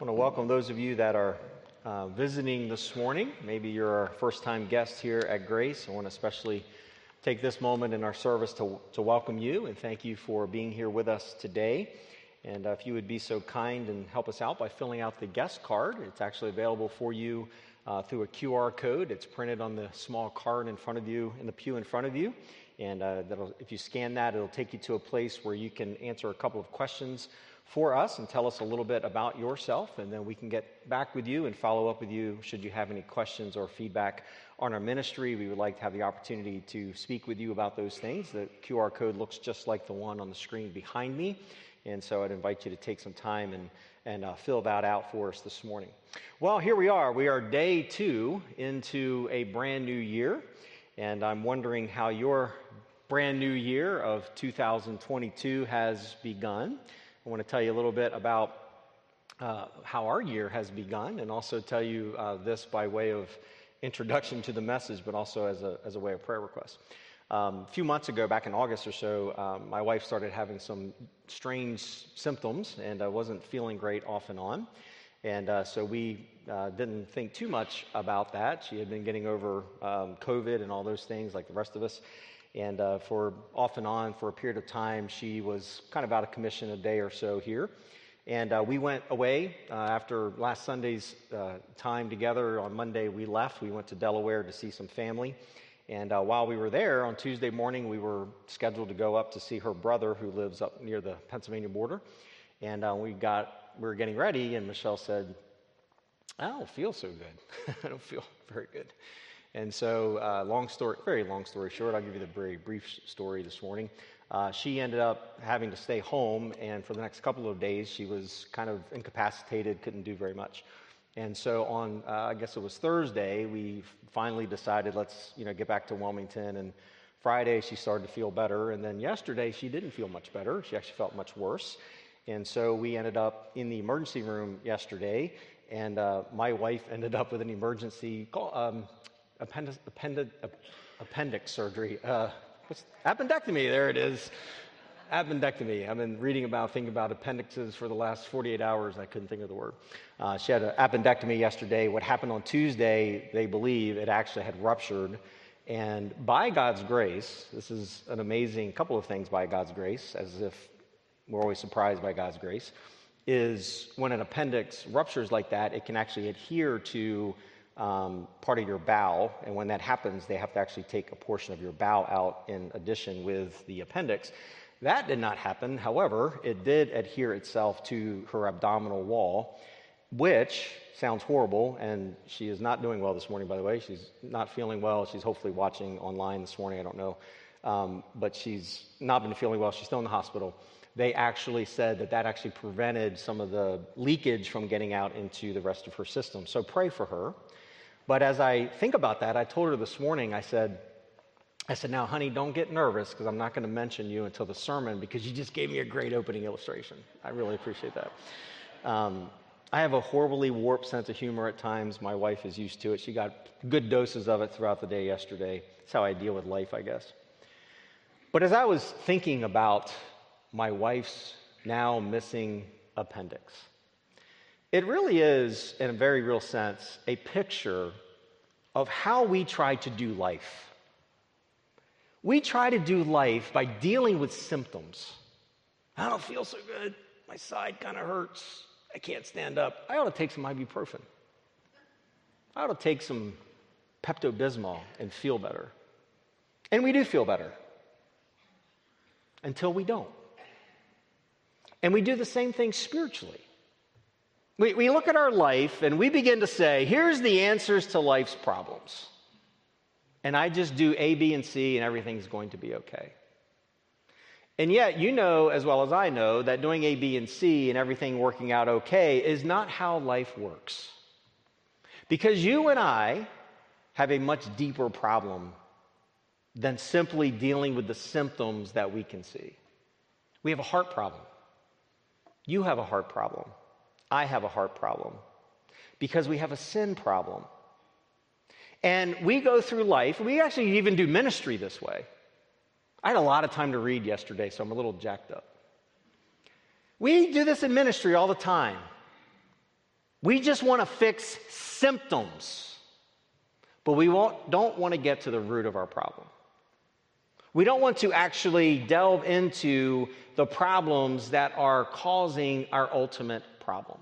I want to welcome those of you that are uh, visiting this morning. Maybe you're our first time guest here at Grace. I want to especially take this moment in our service to, to welcome you and thank you for being here with us today. And uh, if you would be so kind and help us out by filling out the guest card, it's actually available for you uh, through a QR code. It's printed on the small card in front of you, in the pew in front of you. And uh, if you scan that, it'll take you to a place where you can answer a couple of questions for us and tell us a little bit about yourself, and then we can get back with you and follow up with you should you have any questions or feedback on our ministry. We would like to have the opportunity to speak with you about those things. The QR code looks just like the one on the screen behind me, and so I'd invite you to take some time and, and uh, fill that out for us this morning. Well, here we are. We are day two into a brand new year, and I'm wondering how your brand new year of 2022 has begun. I want to tell you a little bit about uh, how our year has begun and also tell you uh, this by way of introduction to the message, but also as a, as a way of prayer request. Um, a few months ago, back in August or so, um, my wife started having some strange symptoms and I wasn't feeling great off and on. And uh, so we uh, didn't think too much about that. She had been getting over um, COVID and all those things like the rest of us. And uh, for off and on for a period of time, she was kind of out of commission a day or so here. And uh, we went away uh, after last Sunday's uh, time together. On Monday, we left. We went to Delaware to see some family. And uh, while we were there on Tuesday morning, we were scheduled to go up to see her brother who lives up near the Pennsylvania border. And uh, we got we were getting ready, and Michelle said, "I don't feel so good. I don't feel very good." And so, uh, long story, very long story short, I'll give you the very brief story this morning. Uh, she ended up having to stay home, and for the next couple of days, she was kind of incapacitated, couldn't do very much. And so, on uh, I guess it was Thursday, we finally decided let's you know get back to Wilmington. And Friday, she started to feel better, and then yesterday, she didn't feel much better. She actually felt much worse. And so we ended up in the emergency room yesterday, and uh, my wife ended up with an emergency call, um, appendix, appendix surgery. Uh, appendectomy, there it is. Appendectomy. I've been reading about, thinking about appendixes for the last 48 hours. I couldn't think of the word. Uh, she had an appendectomy yesterday. What happened on Tuesday, they believe it actually had ruptured. And by God's grace, this is an amazing couple of things by God's grace, as if we're always surprised by God's grace, is when an appendix ruptures like that, it can actually adhere to um, part of your bowel. And when that happens, they have to actually take a portion of your bowel out in addition with the appendix. That did not happen. However, it did adhere itself to her abdominal wall, which sounds horrible. And she is not doing well this morning, by the way. She's not feeling well. She's hopefully watching online this morning. I don't know. Um, but she's not been feeling well. She's still in the hospital. They actually said that that actually prevented some of the leakage from getting out into the rest of her system. So pray for her. But as I think about that, I told her this morning, I said, I said, now, honey, don't get nervous because I'm not going to mention you until the sermon because you just gave me a great opening illustration. I really appreciate that. Um, I have a horribly warped sense of humor at times. My wife is used to it. She got good doses of it throughout the day yesterday. That's how I deal with life, I guess. But as I was thinking about my wife's now missing appendix, it really is, in a very real sense, a picture of how we try to do life. We try to do life by dealing with symptoms. I don't feel so good. My side kind of hurts. I can't stand up. I ought to take some ibuprofen. I ought to take some Pepto Bismol and feel better. And we do feel better until we don't. And we do the same thing spiritually. We, we look at our life and we begin to say, here's the answers to life's problems. And I just do A, B, and C, and everything's going to be okay. And yet, you know as well as I know that doing A, B, and C and everything working out okay is not how life works. Because you and I have a much deeper problem than simply dealing with the symptoms that we can see. We have a heart problem. You have a heart problem. I have a heart problem because we have a sin problem. And we go through life, we actually even do ministry this way. I had a lot of time to read yesterday, so I'm a little jacked up. We do this in ministry all the time. We just want to fix symptoms, but we don't want to get to the root of our problem. We don't want to actually delve into the problems that are causing our ultimate problem.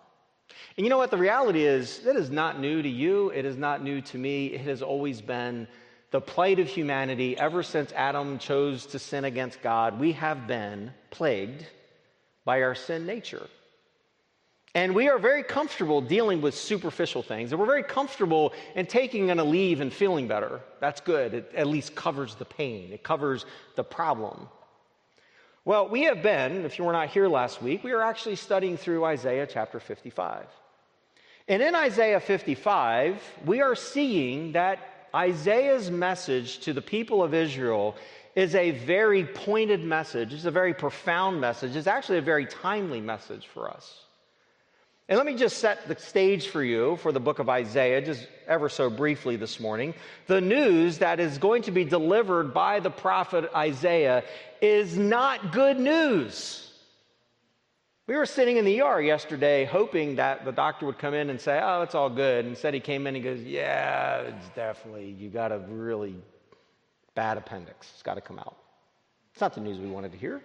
And you know what? The reality is, that is not new to you. It is not new to me. It has always been the plight of humanity ever since Adam chose to sin against God. We have been plagued by our sin nature. And we are very comfortable dealing with superficial things. And we're very comfortable in taking Aleve and feeling better. That's good. It at least covers the pain, it covers the problem. Well, we have been, if you were not here last week, we are actually studying through Isaiah chapter 55. And in Isaiah 55, we are seeing that Isaiah's message to the people of Israel is a very pointed message. It's a very profound message. It's actually a very timely message for us. And let me just set the stage for you for the book of Isaiah, just ever so briefly this morning. The news that is going to be delivered by the prophet Isaiah is not good news. We were sitting in the ER yesterday hoping that the doctor would come in and say, Oh, it's all good. And instead, he came in and goes, Yeah, it's definitely, you got a really bad appendix. It's got to come out. It's not the news we wanted to hear.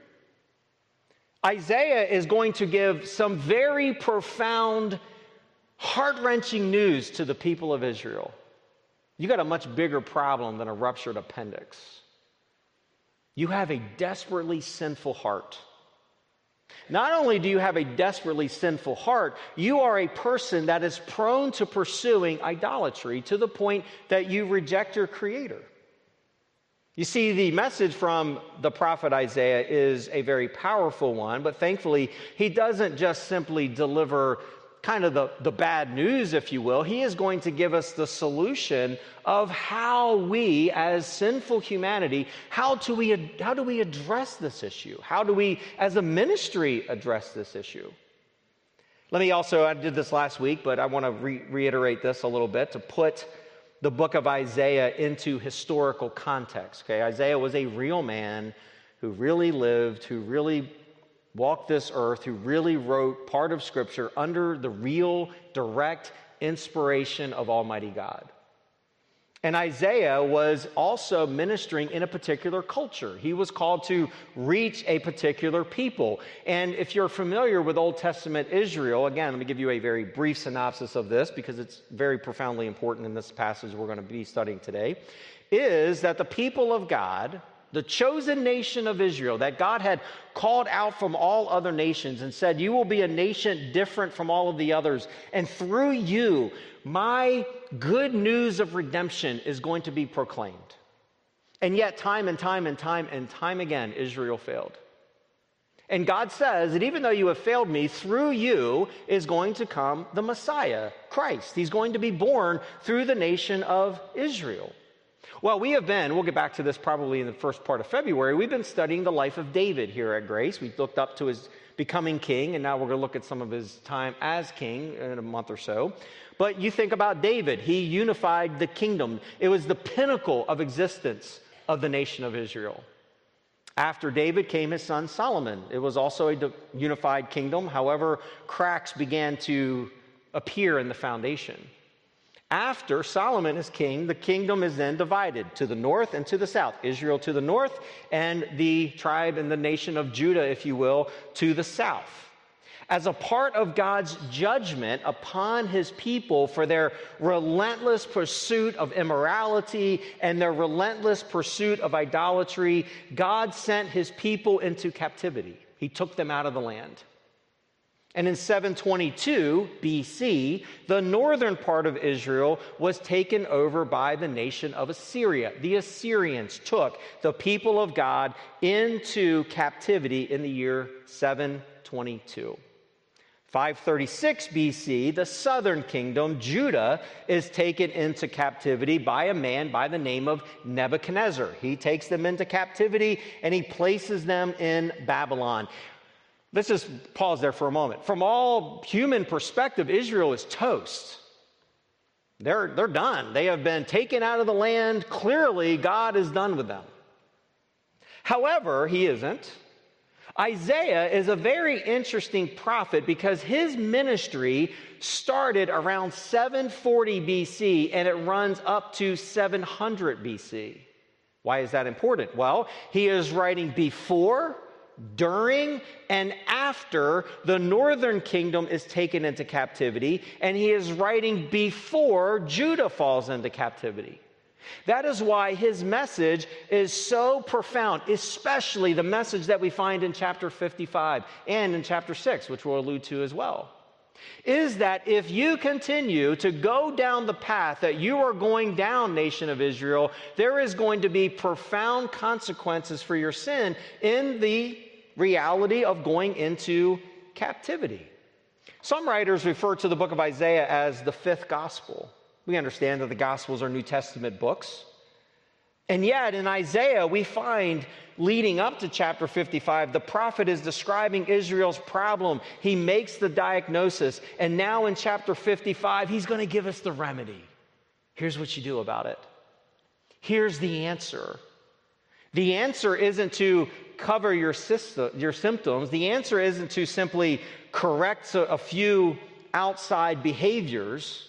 Isaiah is going to give some very profound, heart wrenching news to the people of Israel. You got a much bigger problem than a ruptured appendix. You have a desperately sinful heart. Not only do you have a desperately sinful heart, you are a person that is prone to pursuing idolatry to the point that you reject your Creator. You see, the message from the prophet Isaiah is a very powerful one, but thankfully, he doesn't just simply deliver kind of the, the bad news, if you will, he is going to give us the solution of how we, as sinful humanity, how do we, how do we address this issue? How do we, as a ministry, address this issue? Let me also, I did this last week, but I want to re- reiterate this a little bit to put the book of Isaiah into historical context. Okay, Isaiah was a real man who really lived, who really walked this earth, who really wrote part of Scripture under the real, direct inspiration of Almighty God. And Isaiah was also ministering in a particular culture. He was called to reach a particular people. And if you're familiar with Old Testament Israel, again, let me give you a very brief synopsis of this because it's very profoundly important in this passage we're going to be studying today. Is that the people of God the chosen nation of Israel that God had called out from all other nations and said, You will be a nation different from all of the others. And through you, my good news of redemption is going to be proclaimed. And yet, time and time and time and time again, Israel failed. And God says that even though you have failed me, through you is going to come the Messiah, Christ. He's going to be born through the nation of Israel. Well, we have been, we'll get back to this probably in the first part of February, we've been studying the life of David here at Grace. We've looked up to his becoming king, and now we're going to look at some of his time as king in a month or so. But you think about David, he unified the kingdom, it was the pinnacle of existence of the nation of Israel. After David came his son Solomon. It was also a unified kingdom. However, cracks began to appear in the foundation. After Solomon is king, the kingdom is then divided to the north and to the south. Israel to the north, and the tribe and the nation of Judah, if you will, to the south. As a part of God's judgment upon his people for their relentless pursuit of immorality and their relentless pursuit of idolatry, God sent his people into captivity. He took them out of the land. And in 722 BC, the northern part of Israel was taken over by the nation of Assyria. The Assyrians took the people of God into captivity in the year 722. 536 BC, the southern kingdom, Judah, is taken into captivity by a man by the name of Nebuchadnezzar. He takes them into captivity and he places them in Babylon. Let's just pause there for a moment. From all human perspective, Israel is toast. They're, they're done. They have been taken out of the land. Clearly, God is done with them. However, He isn't. Isaiah is a very interesting prophet because his ministry started around 740 BC and it runs up to 700 BC. Why is that important? Well, he is writing before, during, and after the northern kingdom is taken into captivity, and he is writing before Judah falls into captivity. That is why his message is so profound, especially the message that we find in chapter 55 and in chapter 6, which we'll allude to as well. Is that if you continue to go down the path that you are going down, nation of Israel, there is going to be profound consequences for your sin in the reality of going into captivity. Some writers refer to the book of Isaiah as the fifth gospel. We understand that the Gospels are New Testament books. And yet, in Isaiah, we find leading up to chapter 55, the prophet is describing Israel's problem. He makes the diagnosis. And now in chapter 55, he's going to give us the remedy. Here's what you do about it. Here's the answer. The answer isn't to cover your, system, your symptoms, the answer isn't to simply correct a few outside behaviors.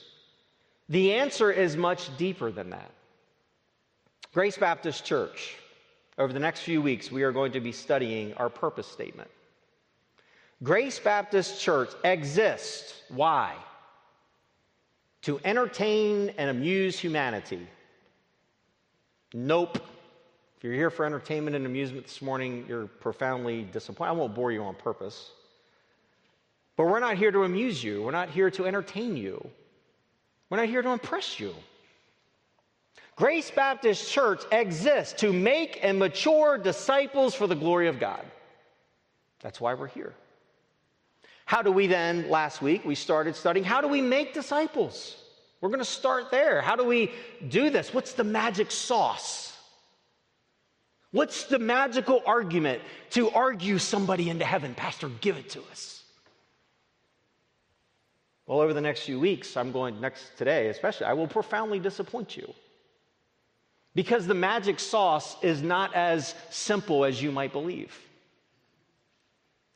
The answer is much deeper than that. Grace Baptist Church, over the next few weeks, we are going to be studying our purpose statement. Grace Baptist Church exists. Why? To entertain and amuse humanity. Nope. If you're here for entertainment and amusement this morning, you're profoundly disappointed. I won't bore you on purpose. But we're not here to amuse you, we're not here to entertain you. We're not here to impress you. Grace Baptist Church exists to make and mature disciples for the glory of God. That's why we're here. How do we then, last week, we started studying how do we make disciples? We're going to start there. How do we do this? What's the magic sauce? What's the magical argument to argue somebody into heaven? Pastor, give it to us. Well, over the next few weeks, I'm going, next today especially, I will profoundly disappoint you. Because the magic sauce is not as simple as you might believe.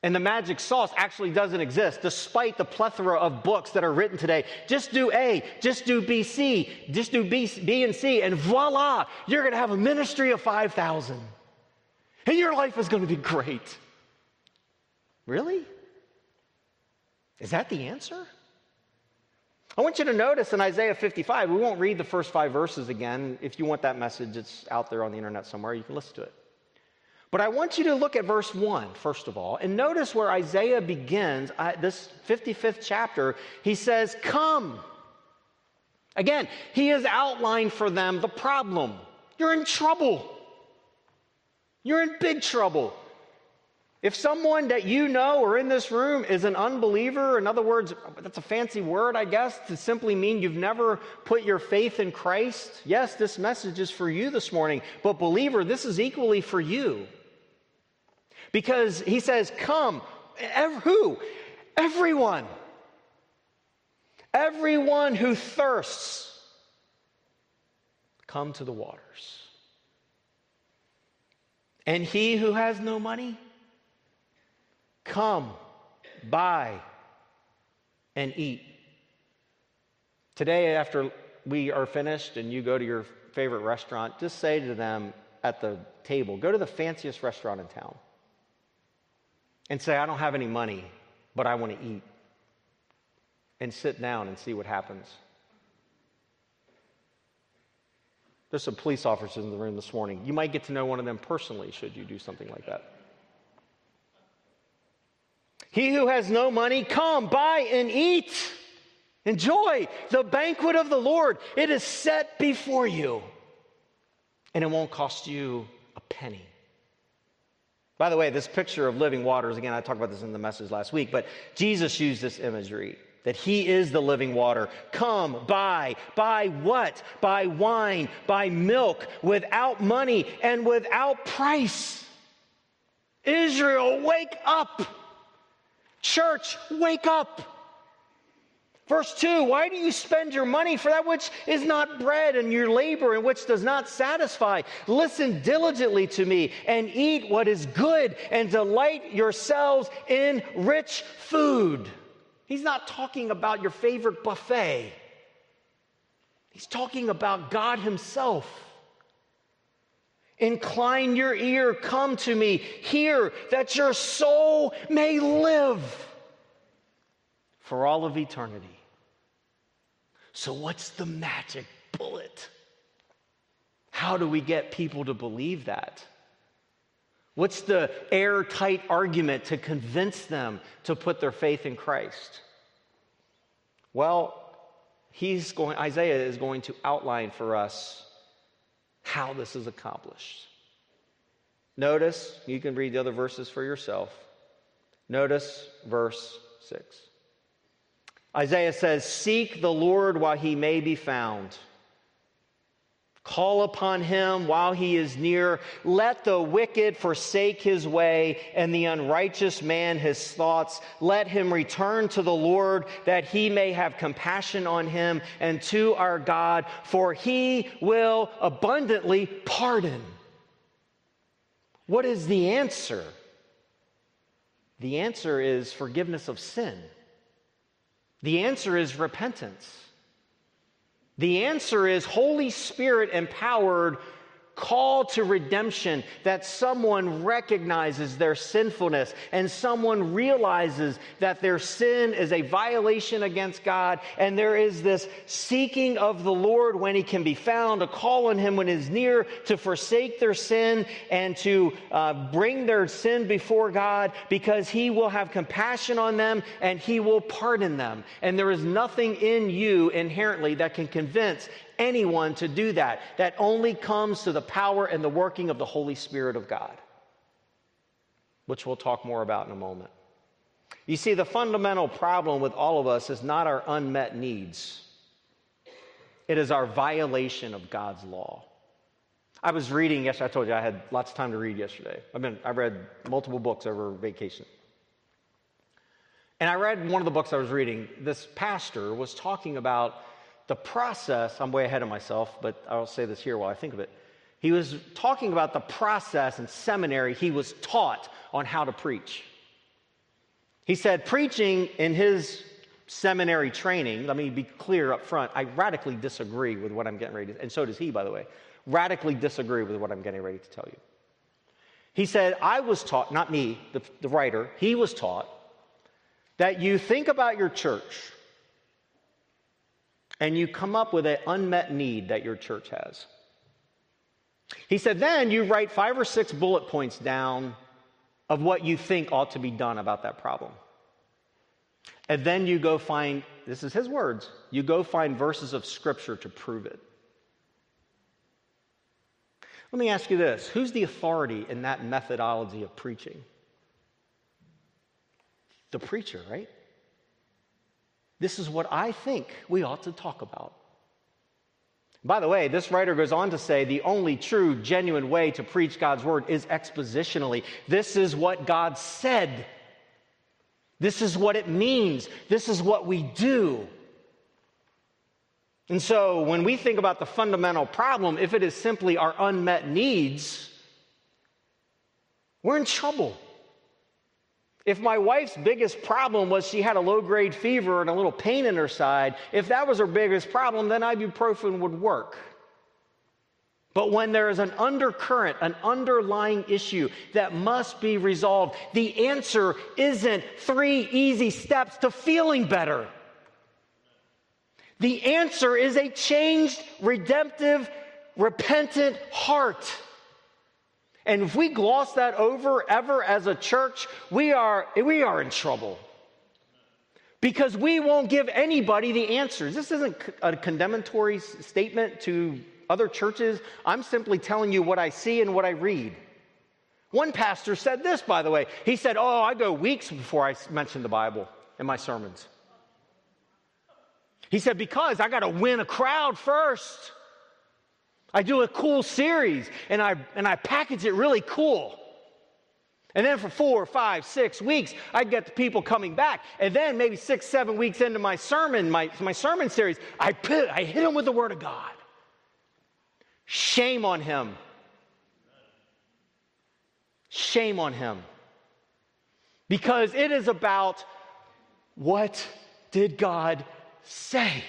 And the magic sauce actually doesn't exist, despite the plethora of books that are written today. Just do A, just do B, C, just do B, B and C, and voila, you're going to have a ministry of 5,000. And your life is going to be great. Really? Is that the answer? I want you to notice in Isaiah 55, we won't read the first five verses again. If you want that message, it's out there on the internet somewhere. You can listen to it. But I want you to look at verse 1, first of all, and notice where Isaiah begins this 55th chapter. He says, Come. Again, he has outlined for them the problem. You're in trouble. You're in big trouble. If someone that you know or in this room is an unbeliever, in other words, that's a fancy word, I guess, to simply mean you've never put your faith in Christ, yes, this message is for you this morning. But, believer, this is equally for you. Because he says, Come, Every, who? Everyone. Everyone who thirsts, come to the waters. And he who has no money, Come, buy, and eat. Today, after we are finished and you go to your favorite restaurant, just say to them at the table, go to the fanciest restaurant in town and say, I don't have any money, but I want to eat. And sit down and see what happens. There's some police officers in the room this morning. You might get to know one of them personally should you do something like that. He who has no money, come, buy and eat. Enjoy the banquet of the Lord. It is set before you, and it won't cost you a penny. By the way, this picture of living waters, again, I talked about this in the message last week, but Jesus used this imagery that he is the living water. Come, buy. Buy what? Buy wine, buy milk without money and without price. Israel, wake up. Church, wake up. Verse 2 Why do you spend your money for that which is not bread, and your labor in which does not satisfy? Listen diligently to me and eat what is good, and delight yourselves in rich food. He's not talking about your favorite buffet, he's talking about God Himself. Incline your ear, come to me, hear that your soul may live for all of eternity. So, what's the magic bullet? How do we get people to believe that? What's the airtight argument to convince them to put their faith in Christ? Well, he's going, Isaiah is going to outline for us how this is accomplished. Notice, you can read the other verses for yourself. Notice verse 6. Isaiah says, Seek the Lord while he may be found. Call upon him while he is near. Let the wicked forsake his way and the unrighteous man his thoughts. Let him return to the Lord that he may have compassion on him and to our God, for he will abundantly pardon. What is the answer? The answer is forgiveness of sin. The answer is repentance. The answer is Holy Spirit empowered call to redemption that someone recognizes their sinfulness and someone realizes that their sin is a violation against God, and there is this seeking of the Lord when he can be found, a call on him when he's near to forsake their sin and to uh, bring their sin before God because he will have compassion on them and he will pardon them. And there is nothing in you inherently that can convince anyone to do that. That only comes to the power and the working of the Holy Spirit of God, which we'll talk more about in a moment. You see, the fundamental problem with all of us is not our unmet needs, it is our violation of God's law. I was reading yesterday. I told you I had lots of time to read yesterday. I've, been, I've read multiple books over vacation. And I read one of the books I was reading. This pastor was talking about the process, I'm way ahead of myself, but I'll say this here while I think of it. He was talking about the process in seminary he was taught on how to preach. He said, preaching in his seminary training, let me be clear up front, I radically disagree with what I'm getting ready to, and so does he, by the way, radically disagree with what I'm getting ready to tell you. He said, I was taught, not me, the, the writer, he was taught that you think about your church and you come up with an unmet need that your church has. He said, then you write five or six bullet points down of what you think ought to be done about that problem. And then you go find, this is his words, you go find verses of scripture to prove it. Let me ask you this who's the authority in that methodology of preaching? The preacher, right? This is what I think we ought to talk about. By the way, this writer goes on to say the only true, genuine way to preach God's word is expositionally. This is what God said. This is what it means. This is what we do. And so, when we think about the fundamental problem, if it is simply our unmet needs, we're in trouble. If my wife's biggest problem was she had a low grade fever and a little pain in her side, if that was her biggest problem, then ibuprofen would work. But when there is an undercurrent, an underlying issue that must be resolved, the answer isn't three easy steps to feeling better. The answer is a changed, redemptive, repentant heart. And if we gloss that over ever as a church, we are, we are in trouble. Because we won't give anybody the answers. This isn't a condemnatory statement to other churches. I'm simply telling you what I see and what I read. One pastor said this, by the way. He said, Oh, I go weeks before I mention the Bible in my sermons. He said, Because I got to win a crowd first. I do a cool series and I, and I package it really cool. And then for four, five, six weeks, I'd get the people coming back. And then maybe six, seven weeks into my sermon, my, my sermon series, I, put, I hit him with the Word of God. Shame on him. Shame on him. Because it is about what did God say?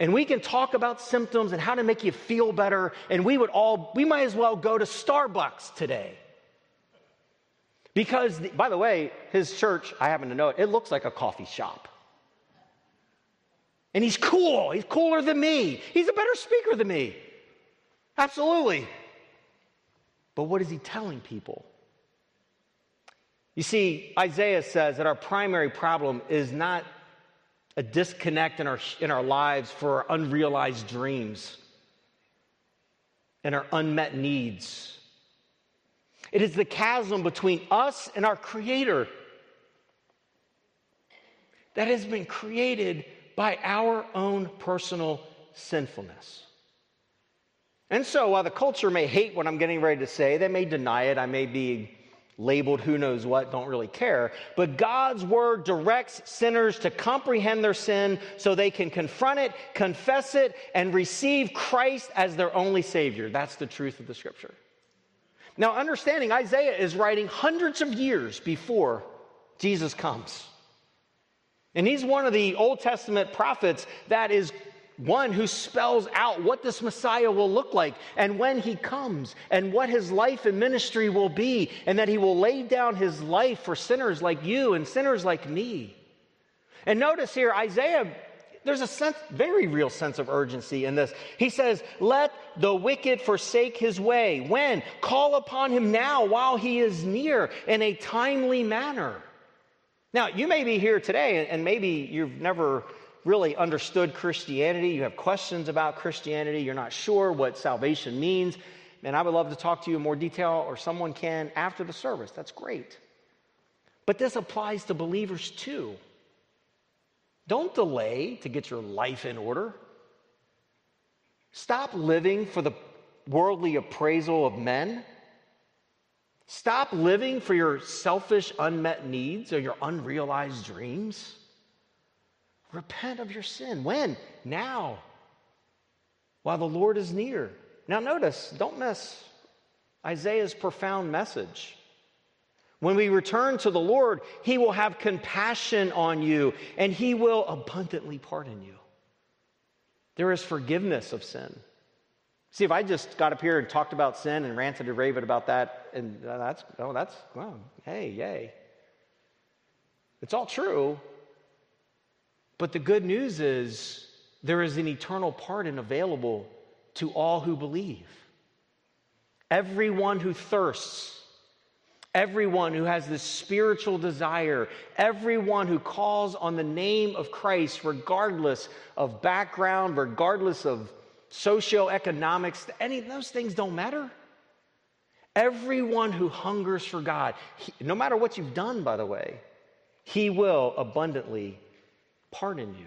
And we can talk about symptoms and how to make you feel better, and we would all, we might as well go to Starbucks today. Because, by the way, his church, I happen to know it, it looks like a coffee shop. And he's cool. He's cooler than me. He's a better speaker than me. Absolutely. But what is he telling people? You see, Isaiah says that our primary problem is not a disconnect in our, in our lives for our unrealized dreams and our unmet needs. It is the chasm between us and our Creator that has been created by our own personal sinfulness. And so, while the culture may hate what I'm getting ready to say, they may deny it, I may be labeled who knows what, don't really care. But God's word directs sinners to comprehend their sin so they can confront it, confess it, and receive Christ as their only Savior. That's the truth of the scripture. Now, understanding Isaiah is writing hundreds of years before Jesus comes. And he's one of the Old Testament prophets that is one who spells out what this Messiah will look like and when he comes and what his life and ministry will be, and that he will lay down his life for sinners like you and sinners like me. And notice here, Isaiah, there's a sense, very real sense of urgency in this. He says, Let the wicked forsake his way. When? Call upon him now while he is near in a timely manner. Now, you may be here today and maybe you've never really understood Christianity, you have questions about Christianity, you're not sure what salvation means, and I would love to talk to you in more detail, or someone can after the service. That's great. But this applies to believers too. Don't delay to get your life in order. Stop living for the worldly appraisal of men. Stop living for your selfish, unmet needs or your unrealized dreams. Repent of your sin. When? Now, while the Lord is near. Now, notice, don't miss Isaiah's profound message. When we return to the Lord, He will have compassion on you and He will abundantly pardon you. There is forgiveness of sin. See, if I just got up here and talked about sin and ranted and raved about that, and uh, that's, oh, that's, well, hey, yay. It's all true, but the good news is there is an eternal pardon available to all who believe. Everyone who thirsts, everyone who has this spiritual desire, everyone who calls on the name of Christ, regardless of background, regardless of socioeconomics, any those things don't matter. Everyone who hungers for God, he, no matter what you've done, by the way, he will abundantly pardon you.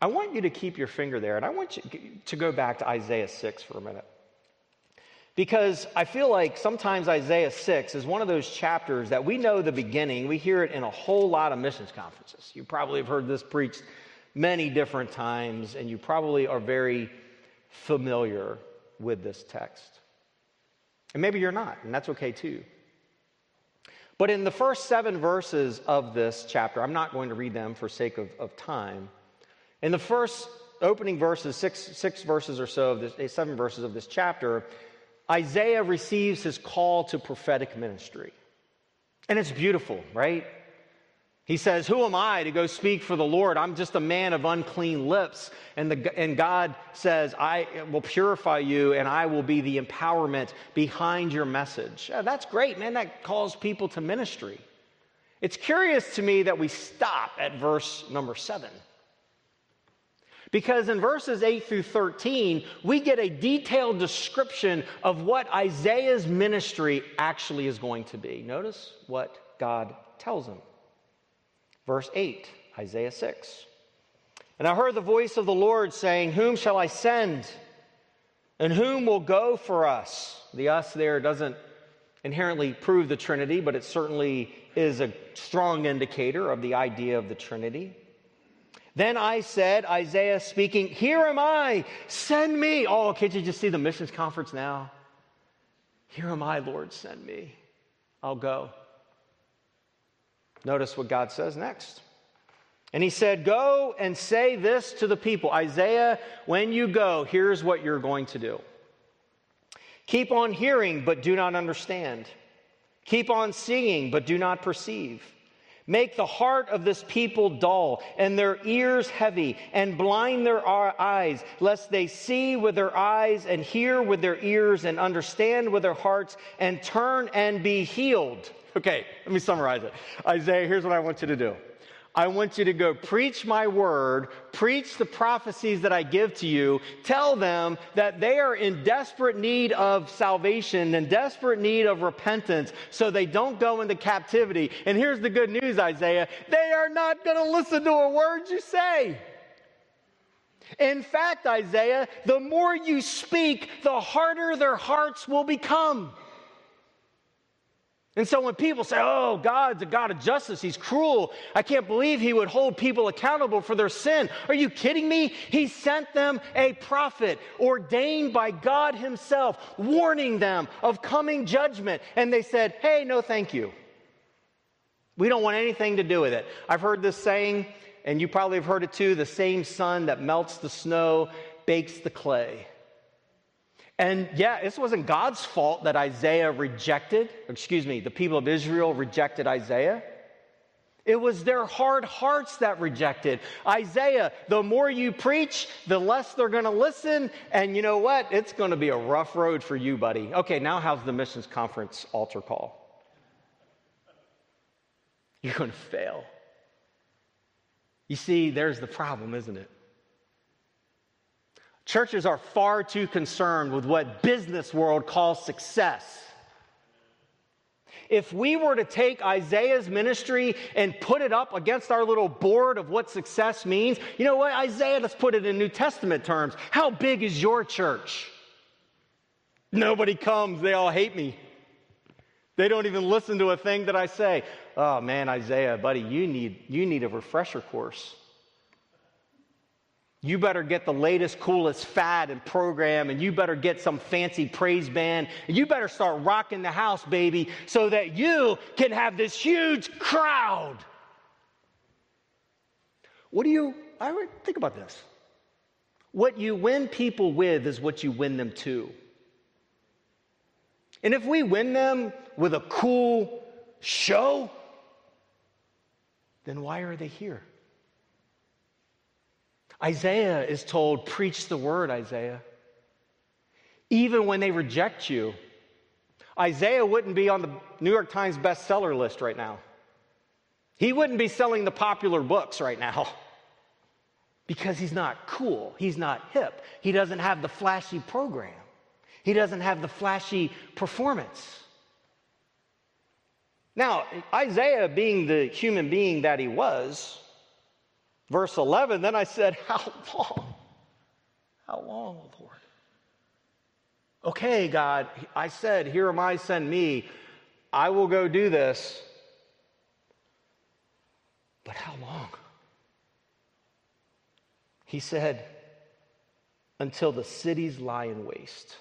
I want you to keep your finger there, and I want you to go back to Isaiah 6 for a minute. Because I feel like sometimes Isaiah 6 is one of those chapters that we know the beginning. We hear it in a whole lot of missions conferences. You probably have heard this preached many different times, and you probably are very familiar with this text. And maybe you're not, and that's okay too. But in the first seven verses of this chapter, I'm not going to read them for sake of, of time. In the first opening verses, six, six verses or so of this, eh, seven verses of this chapter, Isaiah receives his call to prophetic ministry. And it's beautiful, right? He says, Who am I to go speak for the Lord? I'm just a man of unclean lips. And, the, and God says, I will purify you and I will be the empowerment behind your message. That's great, man. That calls people to ministry. It's curious to me that we stop at verse number seven. Because in verses 8 through 13, we get a detailed description of what Isaiah's ministry actually is going to be. Notice what God tells him. Verse 8, Isaiah 6. And I heard the voice of the Lord saying, Whom shall I send? And whom will go for us? The us there doesn't inherently prove the Trinity, but it certainly is a strong indicator of the idea of the Trinity. Then I said, Isaiah speaking, Here am I, send me. Oh, can't you just see the missions conference now? Here am I, Lord, send me. I'll go. Notice what God says next. And he said, Go and say this to the people Isaiah, when you go, here's what you're going to do. Keep on hearing, but do not understand. Keep on seeing, but do not perceive. Make the heart of this people dull and their ears heavy and blind their eyes, lest they see with their eyes and hear with their ears and understand with their hearts and turn and be healed. Okay, let me summarize it. Isaiah, here's what I want you to do. I want you to go preach my word, preach the prophecies that I give to you, tell them that they are in desperate need of salvation and desperate need of repentance so they don't go into captivity. And here's the good news, Isaiah they are not going to listen to a word you say. In fact, Isaiah, the more you speak, the harder their hearts will become. And so when people say, oh, God's a God of justice, He's cruel, I can't believe He would hold people accountable for their sin. Are you kidding me? He sent them a prophet ordained by God Himself, warning them of coming judgment. And they said, hey, no, thank you. We don't want anything to do with it. I've heard this saying, and you probably have heard it too the same sun that melts the snow bakes the clay. And yeah, this wasn't God's fault that Isaiah rejected, excuse me, the people of Israel rejected Isaiah. It was their hard hearts that rejected. Isaiah, the more you preach, the less they're going to listen. And you know what? It's going to be a rough road for you, buddy. Okay, now how's the missions conference altar call? You're going to fail. You see, there's the problem, isn't it? Churches are far too concerned with what business world calls success. If we were to take Isaiah's ministry and put it up against our little board of what success means, you know what, Isaiah, let's put it in New Testament terms. How big is your church? Nobody comes, they all hate me. They don't even listen to a thing that I say. Oh man, Isaiah, buddy, you need, you need a refresher course. You better get the latest, coolest fad and program, and you better get some fancy praise band, and you better start rocking the house, baby, so that you can have this huge crowd. What do you, I think about this. What you win people with is what you win them to. And if we win them with a cool show, then why are they here? Isaiah is told, Preach the word, Isaiah. Even when they reject you, Isaiah wouldn't be on the New York Times bestseller list right now. He wouldn't be selling the popular books right now because he's not cool. He's not hip. He doesn't have the flashy program, he doesn't have the flashy performance. Now, Isaiah, being the human being that he was, Verse 11, then I said, How long? How long, Lord? Okay, God, I said, Here am I, send me. I will go do this. But how long? He said, Until the cities lie in waste.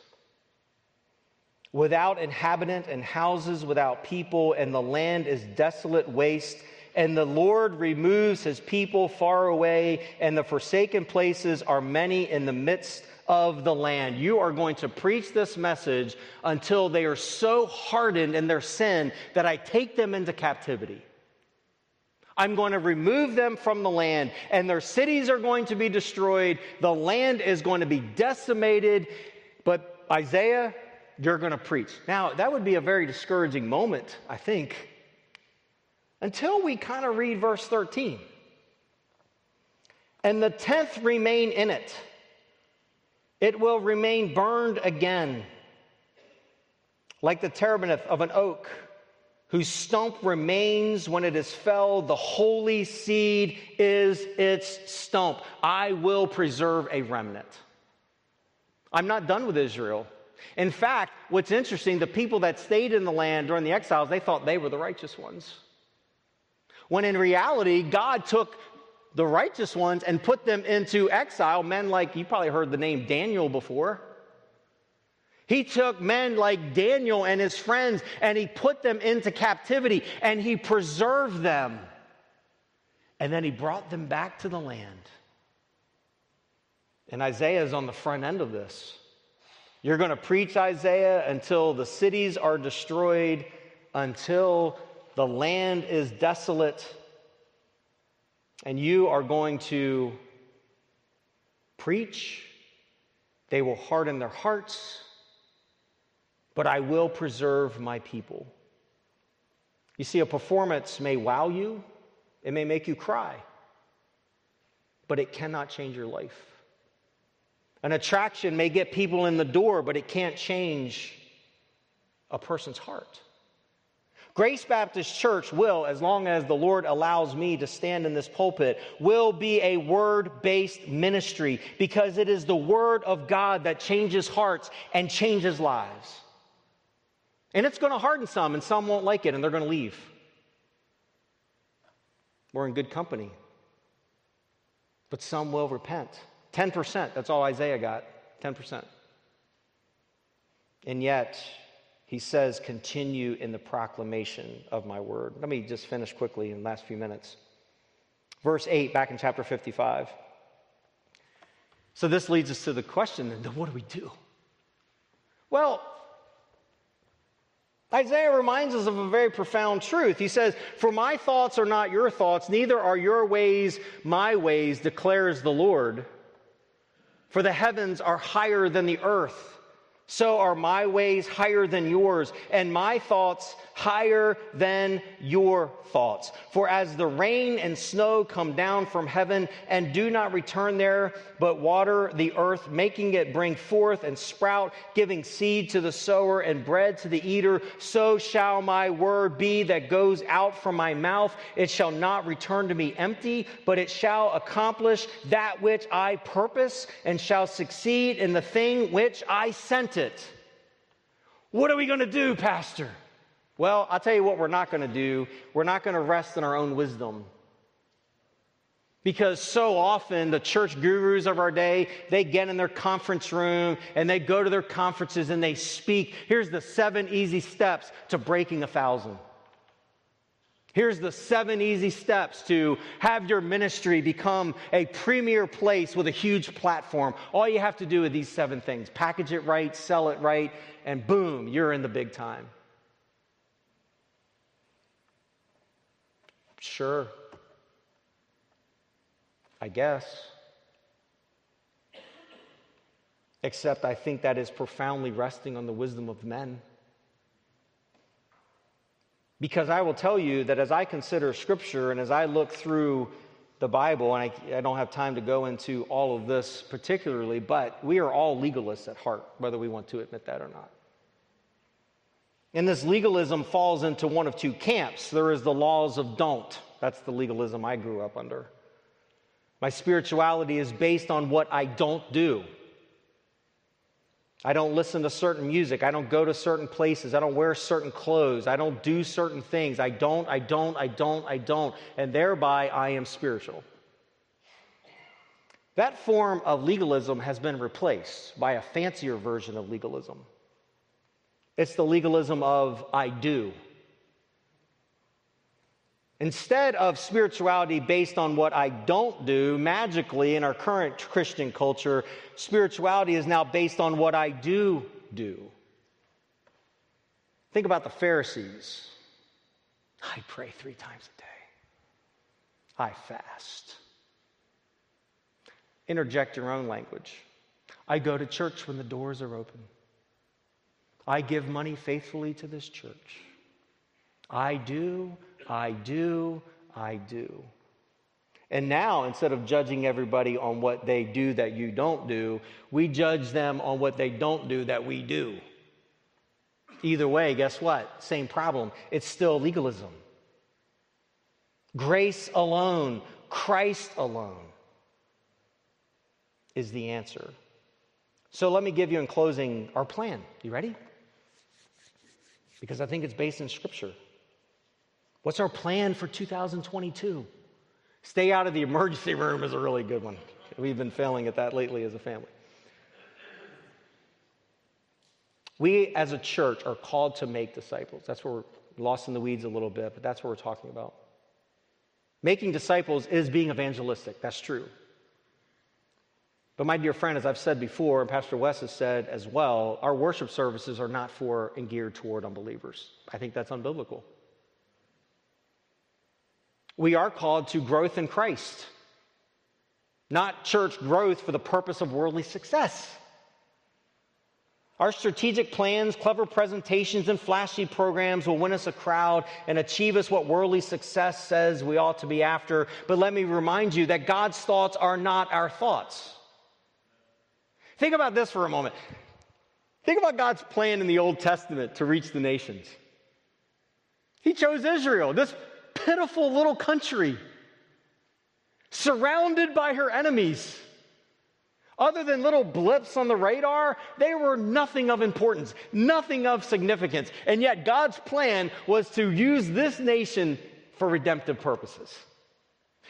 Without inhabitant and houses without people, and the land is desolate waste and the Lord removes his people far away, and the forsaken places are many in the midst of the land. You are going to preach this message until they are so hardened in their sin that I take them into captivity. I'm going to remove them from the land, and their cities are going to be destroyed. The land is going to be decimated. But Isaiah, you're going to preach. Now, that would be a very discouraging moment, I think until we kind of read verse 13. And the tenth remain in it, it will remain burned again, like the terebinth of an oak, whose stump remains when it is felled. The holy seed is its stump. I will preserve a remnant. I'm not done with Israel. In fact, what's interesting, the people that stayed in the land during the exiles, they thought they were the righteous ones. When in reality, God took the righteous ones and put them into exile. Men like, you probably heard the name Daniel before. He took men like Daniel and his friends and he put them into captivity and he preserved them. And then he brought them back to the land. And Isaiah is on the front end of this. You're going to preach Isaiah until the cities are destroyed, until the land is desolate, and you are going to preach. They will harden their hearts, but I will preserve my people. You see, a performance may wow you, it may make you cry, but it cannot change your life. An attraction may get people in the door, but it can't change a person's heart. Grace Baptist Church will, as long as the Lord allows me to stand in this pulpit, will be a word based ministry because it is the Word of God that changes hearts and changes lives. And it's going to harden some, and some won't like it, and they're going to leave. We're in good company. But some will repent. 10%, that's all Isaiah got. 10%. And yet, he says, continue in the proclamation of my word. Let me just finish quickly in the last few minutes. Verse 8, back in chapter 55. So this leads us to the question then, what do we do? Well, Isaiah reminds us of a very profound truth. He says, For my thoughts are not your thoughts, neither are your ways my ways, declares the Lord. For the heavens are higher than the earth so are my ways higher than yours, and my thoughts higher than your thoughts. For as the rain and snow come down from heaven and do not return there, but water the earth, making it bring forth and sprout, giving seed to the sower and bread to the eater, so shall my word be that goes out from my mouth. It shall not return to me empty, but it shall accomplish that which I purpose and shall succeed in the thing which I sent it. What are we going to do, Pastor? Well, I'll tell you what we're not going to do. We're not going to rest in our own wisdom. Because so often the church gurus of our day, they get in their conference room and they go to their conferences and they speak. Here's the seven easy steps to breaking a thousand. Here's the seven easy steps to have your ministry become a premier place with a huge platform. All you have to do with these seven things package it right, sell it right, and boom, you're in the big time. Sure. I guess. Except I think that is profoundly resting on the wisdom of men. Because I will tell you that as I consider Scripture and as I look through the Bible, and I, I, don't have time to go into all of this particularly, but we are all legalists at heart, whether we want to admit that or not. And this legalism falls into one of two camps. There is the laws of don't. That's the legalism I grew up under. My spirituality is based on what I don't do. I don't listen to certain music. I don't go to certain places. I don't wear certain clothes. I don't do certain things. I don't, I don't, I don't, I don't. And thereby, I am spiritual. That form of legalism has been replaced by a fancier version of legalism. It's the legalism of I do. Instead of spirituality based on what I don't do, magically in our current Christian culture, spirituality is now based on what I do do. Think about the Pharisees. I pray three times a day, I fast. Interject your own language. I go to church when the doors are open. I give money faithfully to this church. I do I do, I do. And now, instead of judging everybody on what they do that you don't do, we judge them on what they don't do that we do. Either way, guess what? Same problem. It's still legalism. Grace alone, Christ alone is the answer. So let me give you in closing our plan. You ready? Because I think it's based in Scripture. What's our plan for 2022? Stay out of the emergency room is a really good one. We've been failing at that lately as a family. We as a church are called to make disciples. That's where we're lost in the weeds a little bit, but that's what we're talking about. Making disciples is being evangelistic. That's true. But, my dear friend, as I've said before, and Pastor Wes has said as well, our worship services are not for and geared toward unbelievers. I think that's unbiblical. We are called to growth in Christ, not church growth for the purpose of worldly success. Our strategic plans, clever presentations, and flashy programs will win us a crowd and achieve us what worldly success says we ought to be after. But let me remind you that God's thoughts are not our thoughts. Think about this for a moment. Think about God's plan in the Old Testament to reach the nations. He chose Israel, this pitiful little country, surrounded by her enemies. Other than little blips on the radar, they were nothing of importance, nothing of significance. And yet, God's plan was to use this nation for redemptive purposes.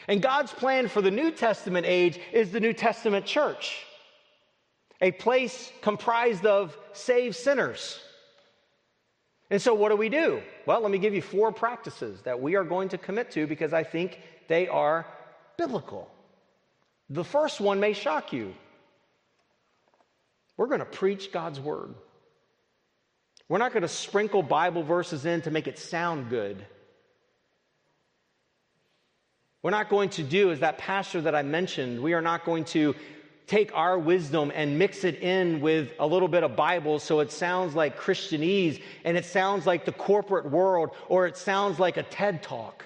And God's plan for the New Testament age is the New Testament church a place comprised of saved sinners. And so, what do we do? Well, let me give you four practices that we are going to commit to because I think they are biblical. The first one may shock you. We're going to preach God's word. We're not going to sprinkle Bible verses in to make it sound good. We're not going to do, as that pastor that I mentioned, we are not going to take our wisdom and mix it in with a little bit of Bible so it sounds like Christianese and it sounds like the corporate world or it sounds like a TED talk.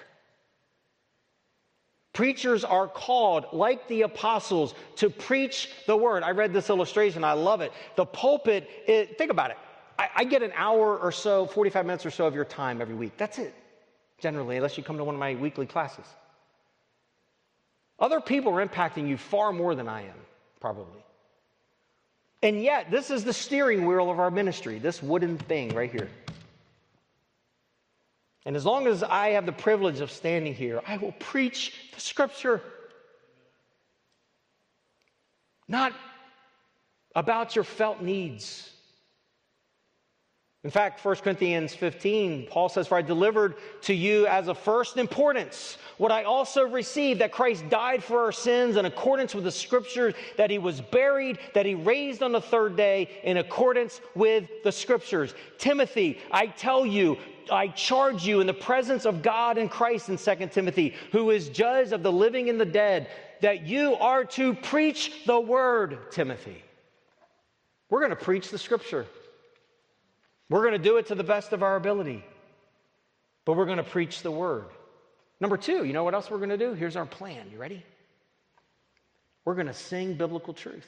Preachers are called, like the apostles, to preach the word. I read this illustration, I love it. The pulpit, it, think about it. I, I get an hour or so, 45 minutes or so of your time every week. That's it, generally, unless you come to one of my weekly classes. Other people are impacting you far more than I am probably. And yet, this is the steering wheel of our ministry, this wooden thing right here. And as long as I have the privilege of standing here, I will preach the scripture. Not about your felt needs, in fact, 1 Corinthians 15, Paul says, For I delivered to you as of first importance what I also received that Christ died for our sins in accordance with the scriptures, that he was buried, that he raised on the third day in accordance with the scriptures. Timothy, I tell you, I charge you in the presence of God and Christ in 2 Timothy, who is judge of the living and the dead, that you are to preach the word, Timothy. We're going to preach the scripture. We're going to do it to the best of our ability, but we're going to preach the word. Number two, you know what else we're going to do? Here's our plan. You ready? We're going to sing biblical truth.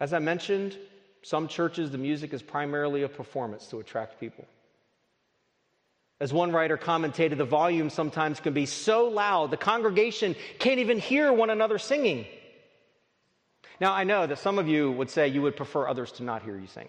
As I mentioned, some churches, the music is primarily a performance to attract people. As one writer commented, the volume sometimes can be so loud the congregation can't even hear one another singing. Now, I know that some of you would say you would prefer others to not hear you sing.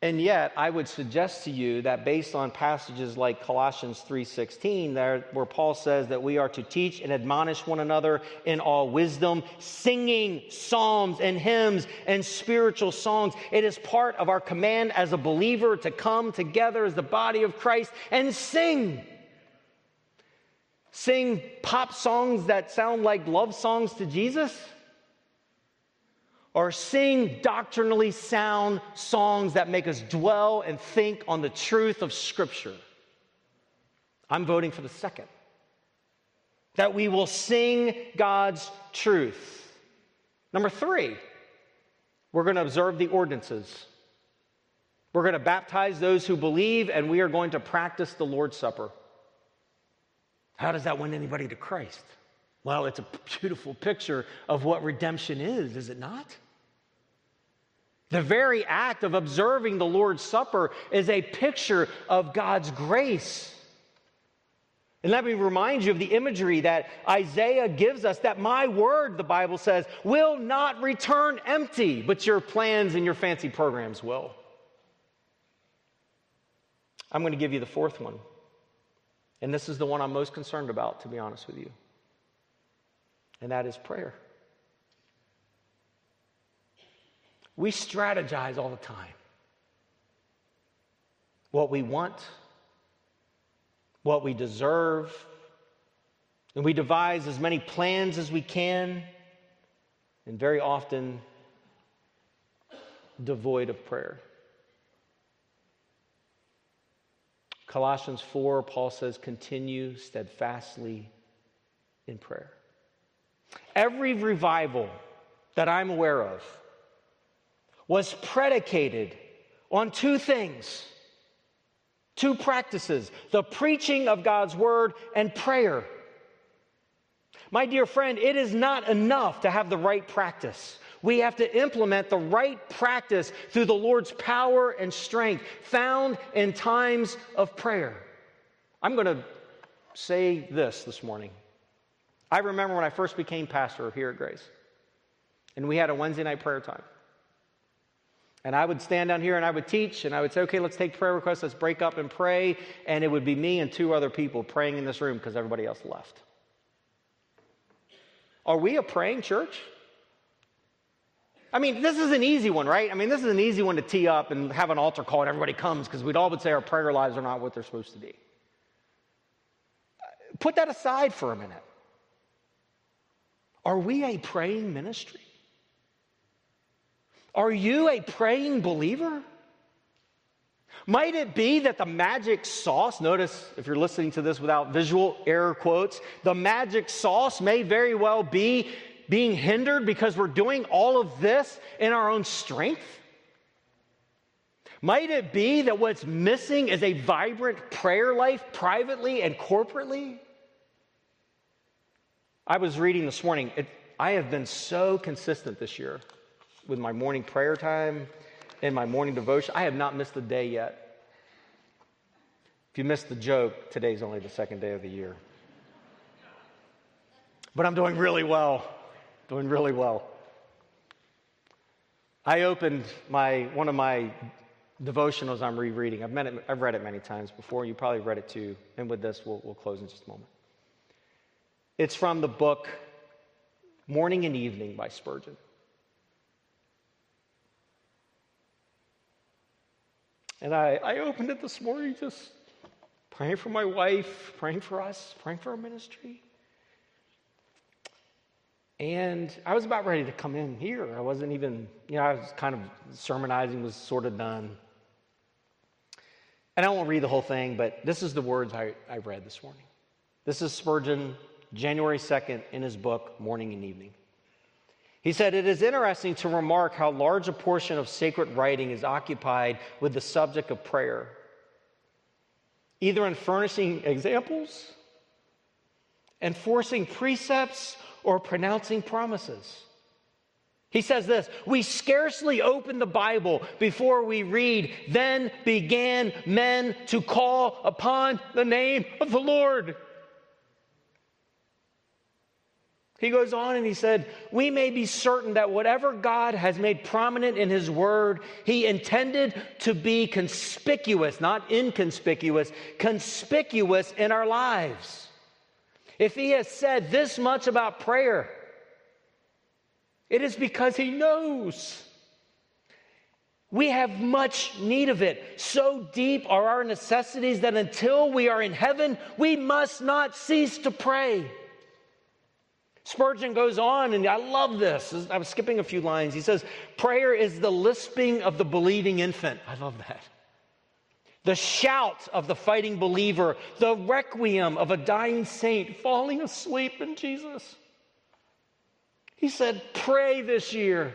And yet, I would suggest to you that based on passages like Colossians 3:16 there where Paul says that we are to teach and admonish one another in all wisdom, singing psalms and hymns and spiritual songs, it is part of our command as a believer to come together as the body of Christ and sing sing pop songs that sound like love songs to Jesus? Or sing doctrinally sound songs that make us dwell and think on the truth of Scripture? I'm voting for the second. That we will sing God's truth. Number three, we're going to observe the ordinances. We're going to baptize those who believe, and we are going to practice the Lord's Supper. How does that win anybody to Christ? Well, it's a beautiful picture of what redemption is, is it not? The very act of observing the Lord's Supper is a picture of God's grace. And let me remind you of the imagery that Isaiah gives us that my word, the Bible says, will not return empty, but your plans and your fancy programs will. I'm going to give you the fourth one. And this is the one I'm most concerned about, to be honest with you. And that is prayer. We strategize all the time. What we want, what we deserve, and we devise as many plans as we can, and very often devoid of prayer. Colossians 4, Paul says, continue steadfastly in prayer. Every revival that I'm aware of was predicated on two things, two practices the preaching of God's word and prayer. My dear friend, it is not enough to have the right practice. We have to implement the right practice through the Lord's power and strength found in times of prayer. I'm going to say this this morning. I remember when I first became pastor here at Grace, and we had a Wednesday night prayer time. And I would stand down here and I would teach, and I would say, okay, let's take prayer requests, let's break up and pray. And it would be me and two other people praying in this room because everybody else left. Are we a praying church? I mean, this is an easy one, right? I mean, this is an easy one to tee up and have an altar call and everybody comes because we'd all would say our prayer lives are not what they're supposed to be. Put that aside for a minute. Are we a praying ministry? Are you a praying believer? Might it be that the magic sauce, notice if you're listening to this without visual air quotes, the magic sauce may very well be being hindered because we're doing all of this in our own strength? Might it be that what's missing is a vibrant prayer life privately and corporately? I was reading this morning. It, I have been so consistent this year with my morning prayer time and my morning devotion. I have not missed a day yet. If you missed the joke, today's only the second day of the year. But I'm doing really well doing really well. I opened my, one of my devotionals I'm rereading. I've, it, I've read it many times before. You probably read it too. And with this, we'll, we'll close in just a moment. It's from the book Morning and Evening by Spurgeon. And I, I opened it this morning just praying for my wife, praying for us, praying for our ministry. And I was about ready to come in here. I wasn't even, you know, I was kind of sermonizing was sort of done. And I won't read the whole thing, but this is the words I, I read this morning. This is Spurgeon, January 2nd, in his book, Morning and Evening. He said, It is interesting to remark how large a portion of sacred writing is occupied with the subject of prayer, either in furnishing examples, enforcing precepts, or pronouncing promises. He says this We scarcely open the Bible before we read, Then began men to call upon the name of the Lord. He goes on and he said, We may be certain that whatever God has made prominent in His Word, He intended to be conspicuous, not inconspicuous, conspicuous in our lives. If he has said this much about prayer, it is because he knows. We have much need of it. So deep are our necessities that until we are in heaven, we must not cease to pray. Spurgeon goes on, and I love this. I'm skipping a few lines. He says, Prayer is the lisping of the believing infant. I love that the shout of the fighting believer, the requiem of a dying saint falling asleep in Jesus. He said, Pray this year.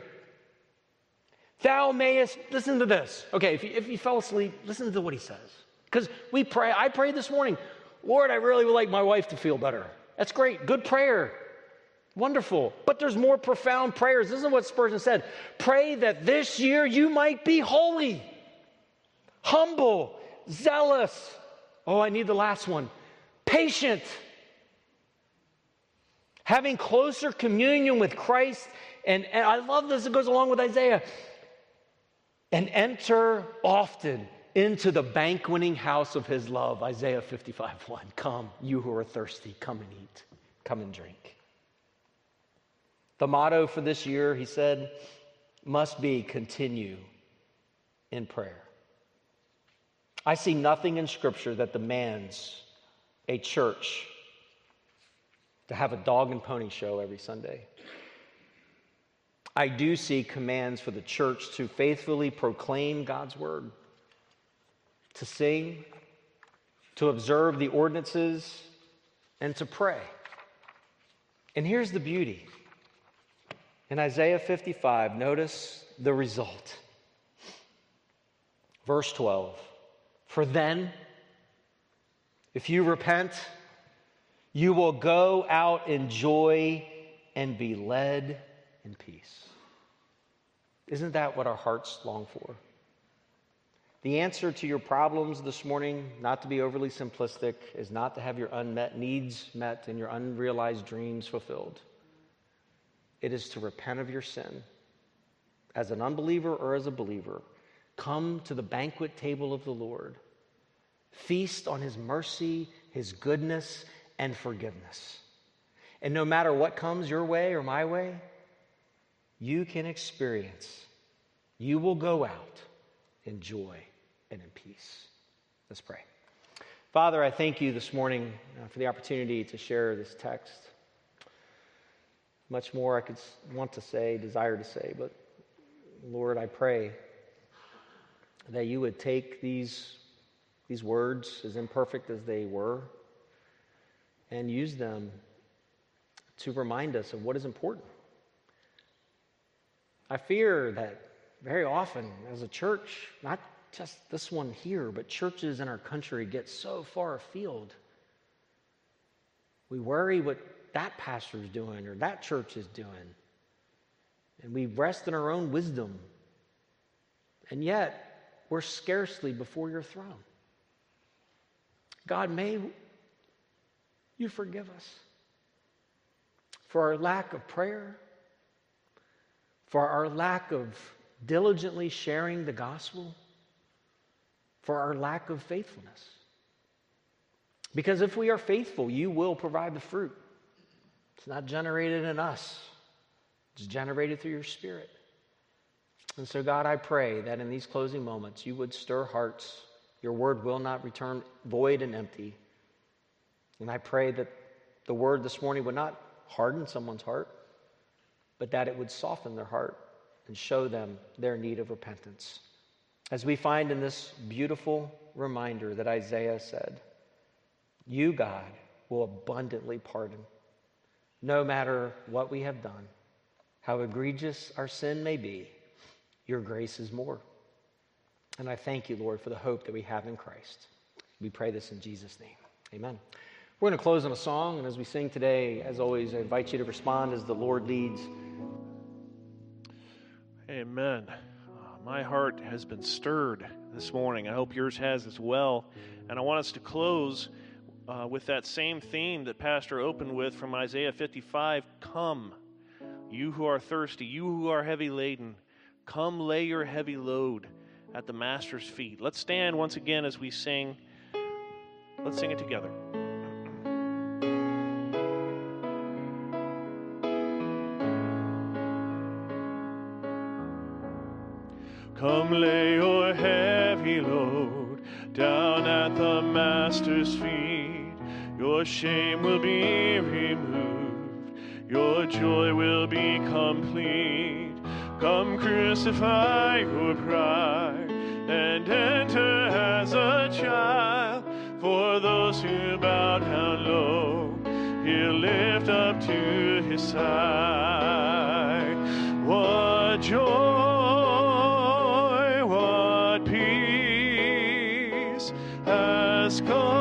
Thou mayest, listen to this. Okay, if you, if you fell asleep, listen to what he says. Because we pray, I prayed this morning, Lord, I really would like my wife to feel better. That's great. Good prayer. Wonderful. But there's more profound prayers. This is what Spurgeon said Pray that this year you might be holy, humble, zealous. Oh, I need the last one. patient, having closer communion with Christ. And, and I love this, it goes along with Isaiah. And enter often into the banqueting house of his love. Isaiah 55 1. Come, you who are thirsty, come and eat, come and drink. The motto for this year, he said, must be continue in prayer. I see nothing in Scripture that demands a church to have a dog and pony show every Sunday. I do see commands for the church to faithfully proclaim God's word, to sing, to observe the ordinances, and to pray. And here's the beauty. In Isaiah 55, notice the result. Verse 12 For then, if you repent, you will go out in joy and be led in peace. Isn't that what our hearts long for? The answer to your problems this morning, not to be overly simplistic, is not to have your unmet needs met and your unrealized dreams fulfilled. It is to repent of your sin. As an unbeliever or as a believer, come to the banquet table of the Lord. Feast on his mercy, his goodness, and forgiveness. And no matter what comes your way or my way, you can experience, you will go out in joy and in peace. Let's pray. Father, I thank you this morning uh, for the opportunity to share this text. Much more I could want to say, desire to say, but Lord, I pray that you would take these, these words, as imperfect as they were, and use them to remind us of what is important. I fear that very often as a church, not just this one here, but churches in our country get so far afield. We worry what that pastor's doing or that church is doing. And we rest in our own wisdom. And yet, we're scarcely before your throne. God, may you forgive us for our lack of prayer, for our lack of diligently sharing the gospel, for our lack of faithfulness. Because if we are faithful, you will provide the fruit. It's not generated in us, it's generated through your spirit. And so, God, I pray that in these closing moments, you would stir hearts. Your word will not return void and empty. And I pray that the word this morning would not harden someone's heart, but that it would soften their heart and show them their need of repentance. As we find in this beautiful reminder that Isaiah said, You, God, will abundantly pardon no matter what we have done, how egregious our sin may be, your grace is more. And I thank you, Lord, for the hope that we have in Christ. We pray this in Jesus' name. Amen. We're going to close on a song, and as we sing today, as always, I invite you to respond as the Lord leads. Amen. Uh, my heart has been stirred this morning. I hope yours has as well. And I want us to close uh, with that same theme that Pastor opened with from Isaiah 55 Come, you who are thirsty, you who are heavy laden, come lay your heavy load at the Master's feet. Let's stand once again as we sing. Let's sing it together. Come lay your heavy load down at the Master's feet. Your shame will be removed, your joy will be complete. Come crucify your pride and enter as a child. For those who bow down low, he'll lift up to his side. What joy, what peace has come.